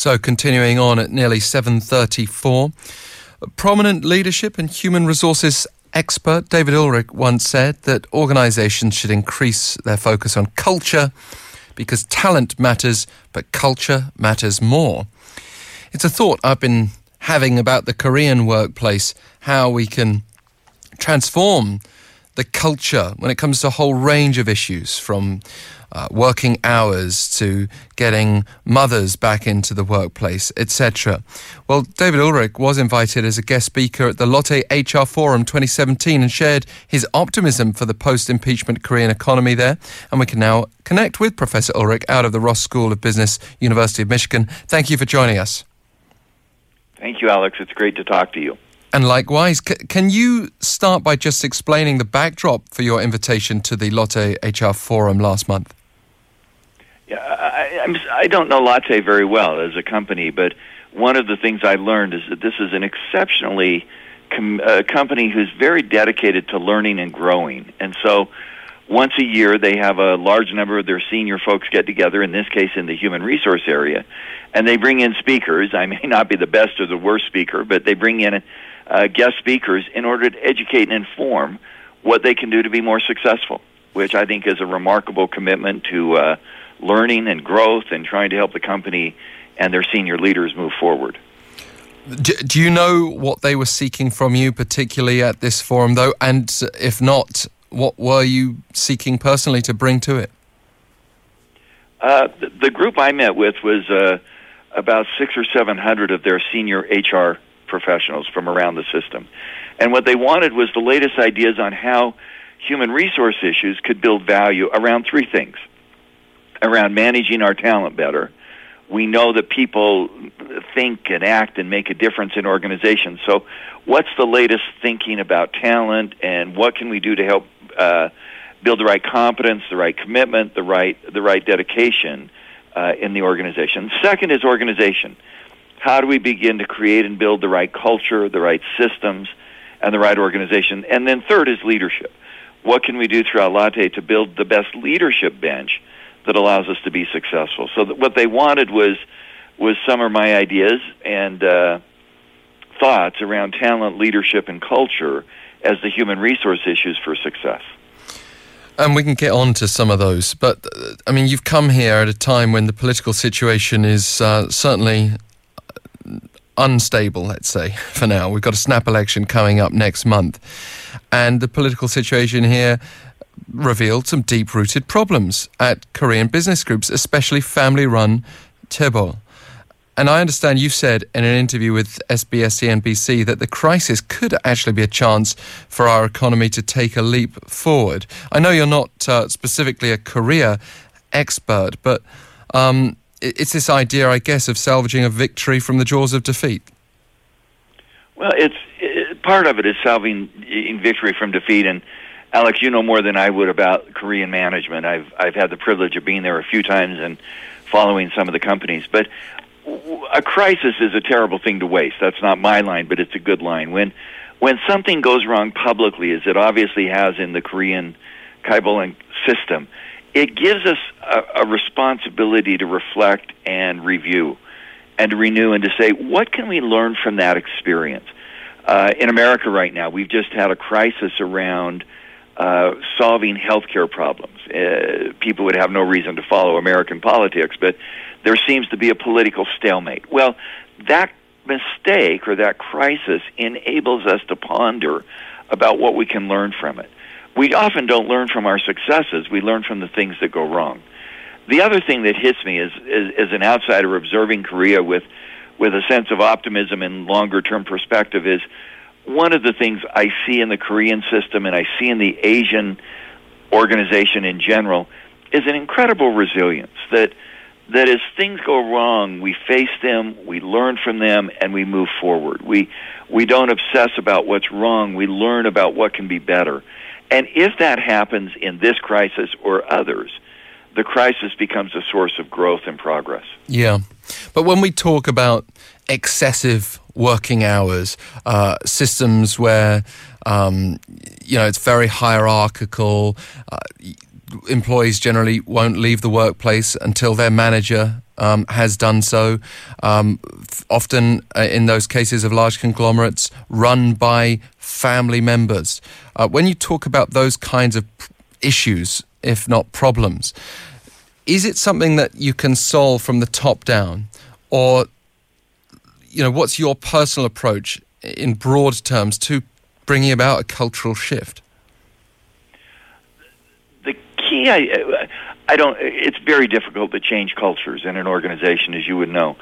So, continuing on at nearly 7:34, prominent leadership and human resources expert David Ulrich once said that organizations should increase their focus on culture because talent matters, but culture matters more. It's a thought I've been having about the Korean workplace, how we can transform the culture when it comes to a whole range of issues from uh, working hours to getting mothers back into the workplace, etc. Well, David Ulrich was invited as a guest speaker at the Lotte HR Forum 2017 and shared his optimism for the post impeachment Korean economy there. And we can now connect with Professor Ulrich out of the Ross School of Business, University of Michigan. Thank you for joining us. Thank you, Alex. It's great to talk to you. And likewise, c- can you start by just explaining the backdrop for your invitation to the Lotte HR Forum last month? Yeah, I, I'm, I don't know Lotte very well as a company, but one of the things I learned is that this is an exceptionally com- uh, company who's very dedicated to learning and growing. And so once a year, they have a large number of their senior folks get together, in this case in the human resource area, and they bring in speakers. I may not be the best or the worst speaker, but they bring in uh, guest speakers in order to educate and inform what they can do to be more successful, which I think is a remarkable commitment to. Uh, learning and growth and trying to help the company and their senior leaders move forward. Do, do you know what they were seeking from you, particularly at this forum, though? And if not, what were you seeking personally to bring to it? Uh, the, the, group I met with was uh, about six or seven hundred of their senior HR professionals from around the system. And what they wanted was the latest ideas on how human resource issues could build value around three things around managing our talent better. We know that people think and act and make a difference in organizations. So, what's the latest thinking about talent, and what can we do to help uh, build the right competence, the right commitment, the right the right dedication uh, in the organization? Second is organization. How do we begin to create and build the right culture, the right systems, and the right organization? And then third is leadership. What can we do throughout Lotte to build the best leadership bench? that allows us to be successful. So what they wanted was was some of my ideas and uh, thoughts around talent, leadership, and culture as the human resource issues for success. And we can get on to some of those. But, uh, I mean, you've come here at a time when the political situation is uh, certainly unstable, let's say, for now. We've got a snap election coming up next month. And the political situation here revealed some deep rooted problems at Korean business groups, especially family run Chaebol. And I understand you said in an interview with SBS CNBC that the crisis could actually be a chance for our economy to take a leap forward. I know you're not uh, specifically a Korea expert, but um, it's this idea, I guess, of salvaging a victory from the jaws of defeat. Well, it's it, part of it is salving victory from defeat, and Alex, you know more than I would about Korean management. I've I've had the privilege of being there a few times and following some of the companies. But a crisis is a terrible thing to waste. That's not my line, but it's a good line. When when something goes wrong publicly, as it obviously has in the Korean Chaebol system, it gives us a, a responsibility to reflect and review, and to renew, and to say what can we learn from that experience. Uh, in America right now, we've just had a crisis around uh, solving healthcare problems. Uh, people would have no reason to follow American politics, but there seems to be a political stalemate. Well, that mistake or that crisis enables us to ponder about what we can learn from it. We often don't learn from our successes, we learn from the things that go wrong. The other thing that hits me is, is as an outsider observing Korea with with a sense of optimism and longer term perspective is one of the things I see in the Korean system and I see in the Asian organization in general is an incredible resilience that that as things go wrong, we face them, we learn from them, and we move forward. We we don't obsess about what's wrong. We learn about what can be better. And if that happens in this crisis or others, the crisis becomes a source of growth and progress. Yeah. But when we talk about excessive working hours, uh, systems where um, you know it's very hierarchical. Uh, employees generally won't leave the workplace until their manager um, has done so. Um, often, uh, in those cases of large conglomerates, run by family members. Uh, when you talk about those kinds of issues, if not problems, is it something that you can solve from the top down, or you know, what's your personal approach in broad terms to bringing about a cultural shift? The key, I, I don't. It's very difficult to change cultures in an organization, as you would know.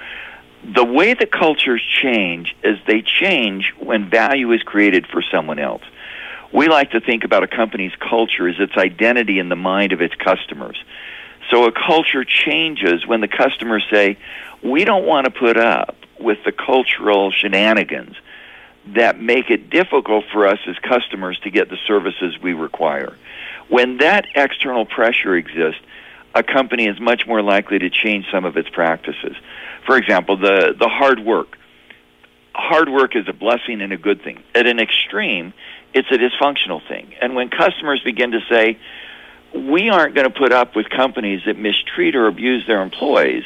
The way the cultures change is they change when value is created for someone else. We like to think about a company's culture as its identity in the mind of its customers. So a culture changes when the customers say, "We don't want to put up with the cultural shenanigans that make it difficult for us as customers to get the services we require. When that external pressure exists, a company is much more likely to change some of its practices. For example, the, the hard work. Hard work is a blessing and a good thing. At an extreme, it's a dysfunctional thing. And when customers begin to say, we aren't going to put up with companies that mistreat or abuse their employees,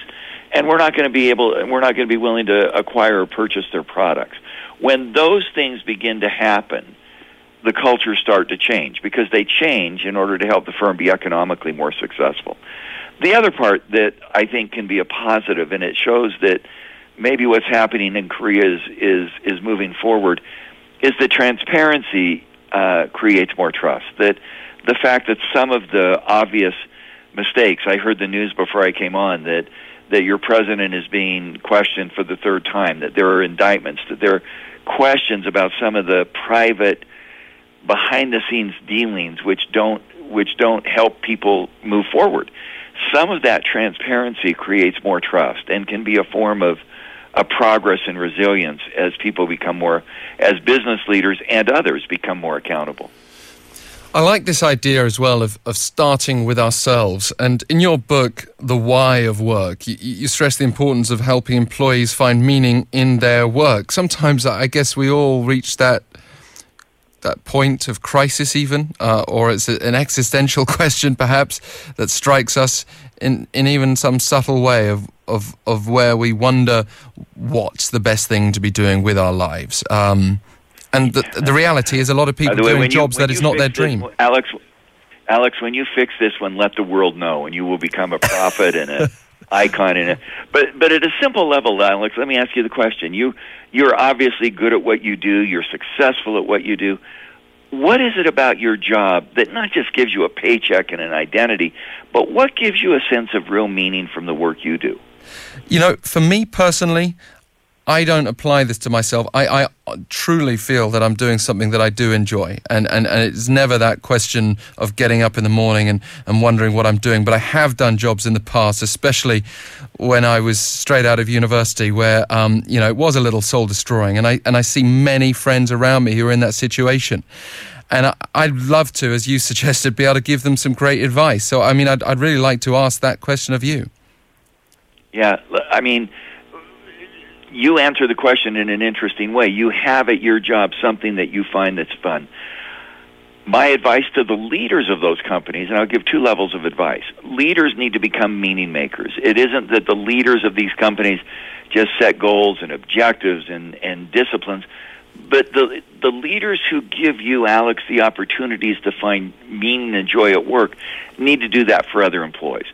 and we're not going to be able, we're not going to be willing to acquire or purchase their products. When those things begin to happen, the cultures start to change because they change in order to help the firm be economically more successful. The other part that I think can be a positive, and it shows that maybe what's happening in Korea is is, is moving forward, is that transparency uh, creates more trust. That the fact that some of the obvious mistakes, I heard the news before I came on that that your president is being questioned for the third time, that there are indictments, that there are questions about some of the private behind the scenes dealings which don't which don't help people move forward. Some of that transparency creates more trust and can be a form of a progress and resilience as people become more as business leaders and others become more accountable. I like this idea as well of, of starting with ourselves. And in your book, The Why of Work, you, you, stress the importance of helping employees find meaning in their work. Sometimes I guess we all reach that that point of crisis, even, uh, or it's an existential question perhaps that strikes us in, in even some subtle way of, of, of where we wonder what's the best thing to be doing with our lives. Um, and the, the reality is, a lot of people way, doing jobs you, that is not their dream. This, Alex, Alex, when you fix this one, let the world know, and you will become a prophet and a icon. In it, but but at a simple level, Alex, let me ask you the question: you you're obviously good at what you do. You're successful at what you do. What is it about your job that not just gives you a paycheck and an identity, but what gives you a sense of real meaning from the work you do? You know, for me personally, I don't apply this to myself. I, I truly feel that I'm doing something that I do enjoy. And, and, and it's never that question of getting up in the morning and, and wondering what I'm doing. But I have done jobs in the past, especially when I was straight out of university, where, um, you know, it was a little soul destroying. And I, and I see many friends around me who are in that situation. And I, I'd love to, as you suggested, be able to give them some great advice. So, I mean, I'd, I'd really like to ask that question of you. Yeah, I mean, you answer the question in an interesting way. You have at your job something that you find that's fun. My advice to the leaders of those companies, and I'll give two levels of advice. Leaders need to become meaning makers. It isn't that the leaders of these companies just set goals and objectives and, and disciplines, but the the leaders who give you, Alex, the opportunities to find meaning and joy at work need to do that for other employees.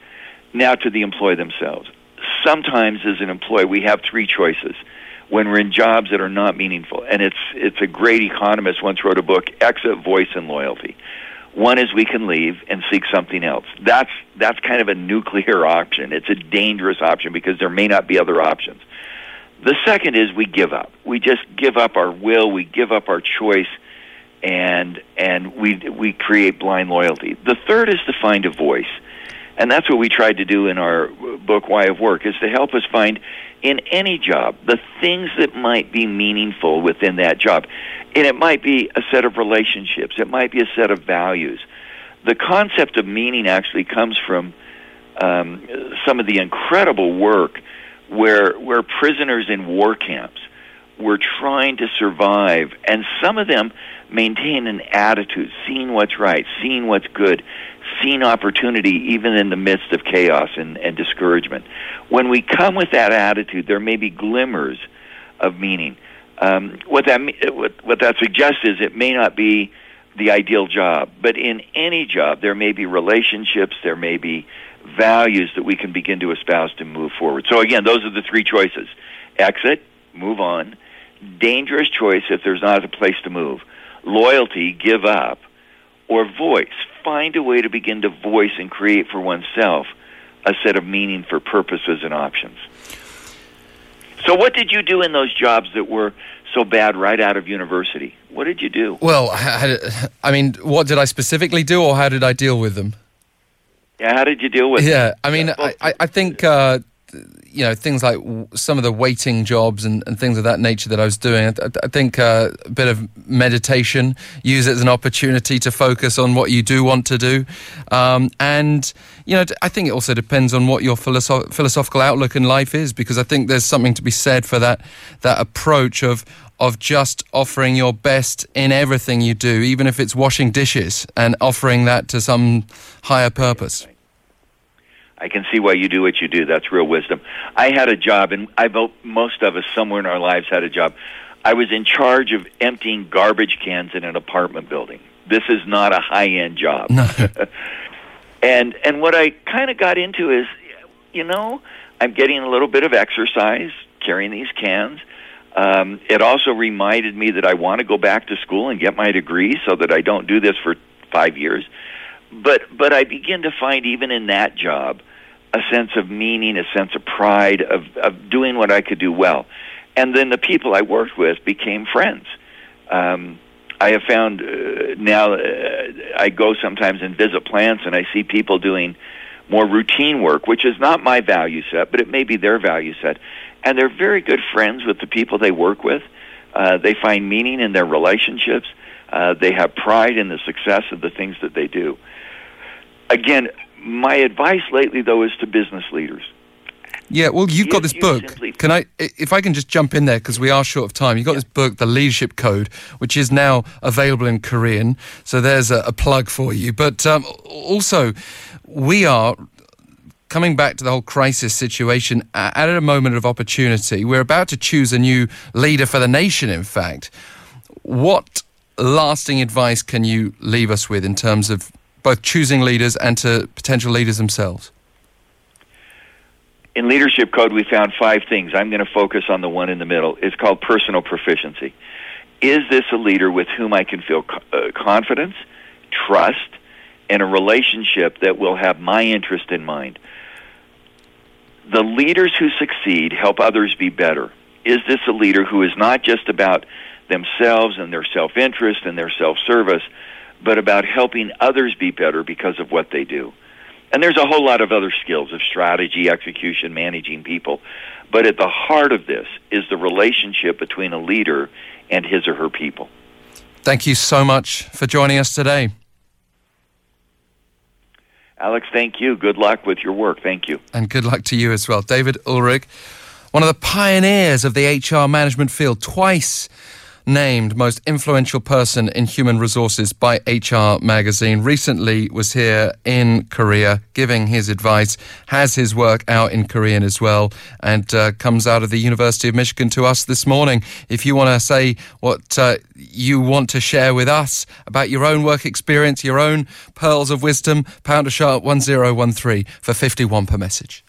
Now to the employee themselves sometimes as an employee we have three choices when we're in jobs that are not meaningful. And it's it's a great economist once wrote a book, Exit, Voice, and Loyalty. One is we can leave and seek something else. That's that's kind of a nuclear option. It's a dangerous option because there may not be other options. The second is we give up. We just give up our will, we give up our choice and and we we create blind loyalty. The third is to find a voice. And that's what we tried to do in our book, Why of Work, is to help us find in any job the things that might be meaningful within that job. And it might be a set of relationships, it might be a set of values. The concept of meaning actually comes from um, some of the incredible work where, where prisoners in war camps were trying to survive, and some of them maintain an attitude, seeing what's right, seeing what's good, seeing opportunity even in the midst of chaos and, and discouragement. When we come with that attitude, there may be glimmers of meaning. Um, what that what, what that suggests is it may not be the ideal job, but in any job there may be relationships, there may be values that we can begin to espouse to move forward. So again, those are the three choices: exit, move on, dangerous choice if there's not a place to move, loyalty, give up, or voice. Find a way to begin to voice and create for oneself a set of meaning for purposes and options. So, what did you do in those jobs that were so bad right out of university? What did you do? Well, I mean, what did I specifically do, or how did I deal with them? Yeah, how did you deal with? Yeah, I mean, I, I think uh, you know things like some of the waiting jobs and, and things of that nature that I was doing. I, I think uh, a bit of meditation, use it as an opportunity to focus on what you do want to do, um, and you know I think it also depends on what your philosoph- philosophical outlook in life is because I think there's something to be said for that that approach of of just offering your best in everything you do, even if it's washing dishes, and offering that to some higher purpose. I can see why you do what you do. That's real wisdom. I had a job, and I vote most of us somewhere in our lives had a job. I was in charge of emptying garbage cans in an apartment building. This is not a high end job. No. and and what I kind of got into is, you know, I'm getting a little bit of exercise carrying these cans. Um, it also reminded me that I want to go back to school and get my degree so that I don't do this for five years. But but I begin to find even in that job a sense of meaning, a sense of pride of, of doing what I could do well. And then the people I worked with became friends. Um, I have found uh, now uh, I go sometimes and visit plants and I see people doing more routine work, which is not my value set, but it may be their value set. And they're very good friends with the people they work with. Uh, they find meaning in their relationships. Uh, they have pride in the success of the things that they do. Again, my advice lately, though, is to business leaders. Yeah, well, you've got this book. Can I, if I can just jump in there because we are short of time. You've got yeah. this book, The Leadership Code, which is now available in Korean. So there's a, a plug for you. But um, also, we are coming back to the whole crisis situation at a moment of opportunity. We're about to choose a new leader for the nation. In fact, what lasting advice can you leave us with in terms of both choosing leaders and to potential leaders themselves? In Leadership Code, we found five things. I'm going to focus on the one in the middle. It's called personal proficiency. Is this a leader with whom I can feel uh, confidence, trust, and a relationship that will have my interest in mind? The leaders who succeed help others be better. Is this a leader who is not just about themselves and their self interest and their self service, but about helping others be better because of what they do. And there's a whole lot of other skills of strategy, execution, managing people. But at the heart of this is the relationship between a leader and his or her people. Thank you so much for joining us today. Alex, thank you. Good luck with your work. Thank you. And good luck to you as well. David Ulrich, one of the pioneers of the HR management field, twice named most influential person in human resources by HR magazine. Recently was here in Korea giving his advice, has his work out in Korean as well, and uh, comes out of the University of Michigan to us this morning. If you want to say what uh, you want to share with us about your own work experience, your own pearls of wisdom, pound a sharp 1013 for 51 per message.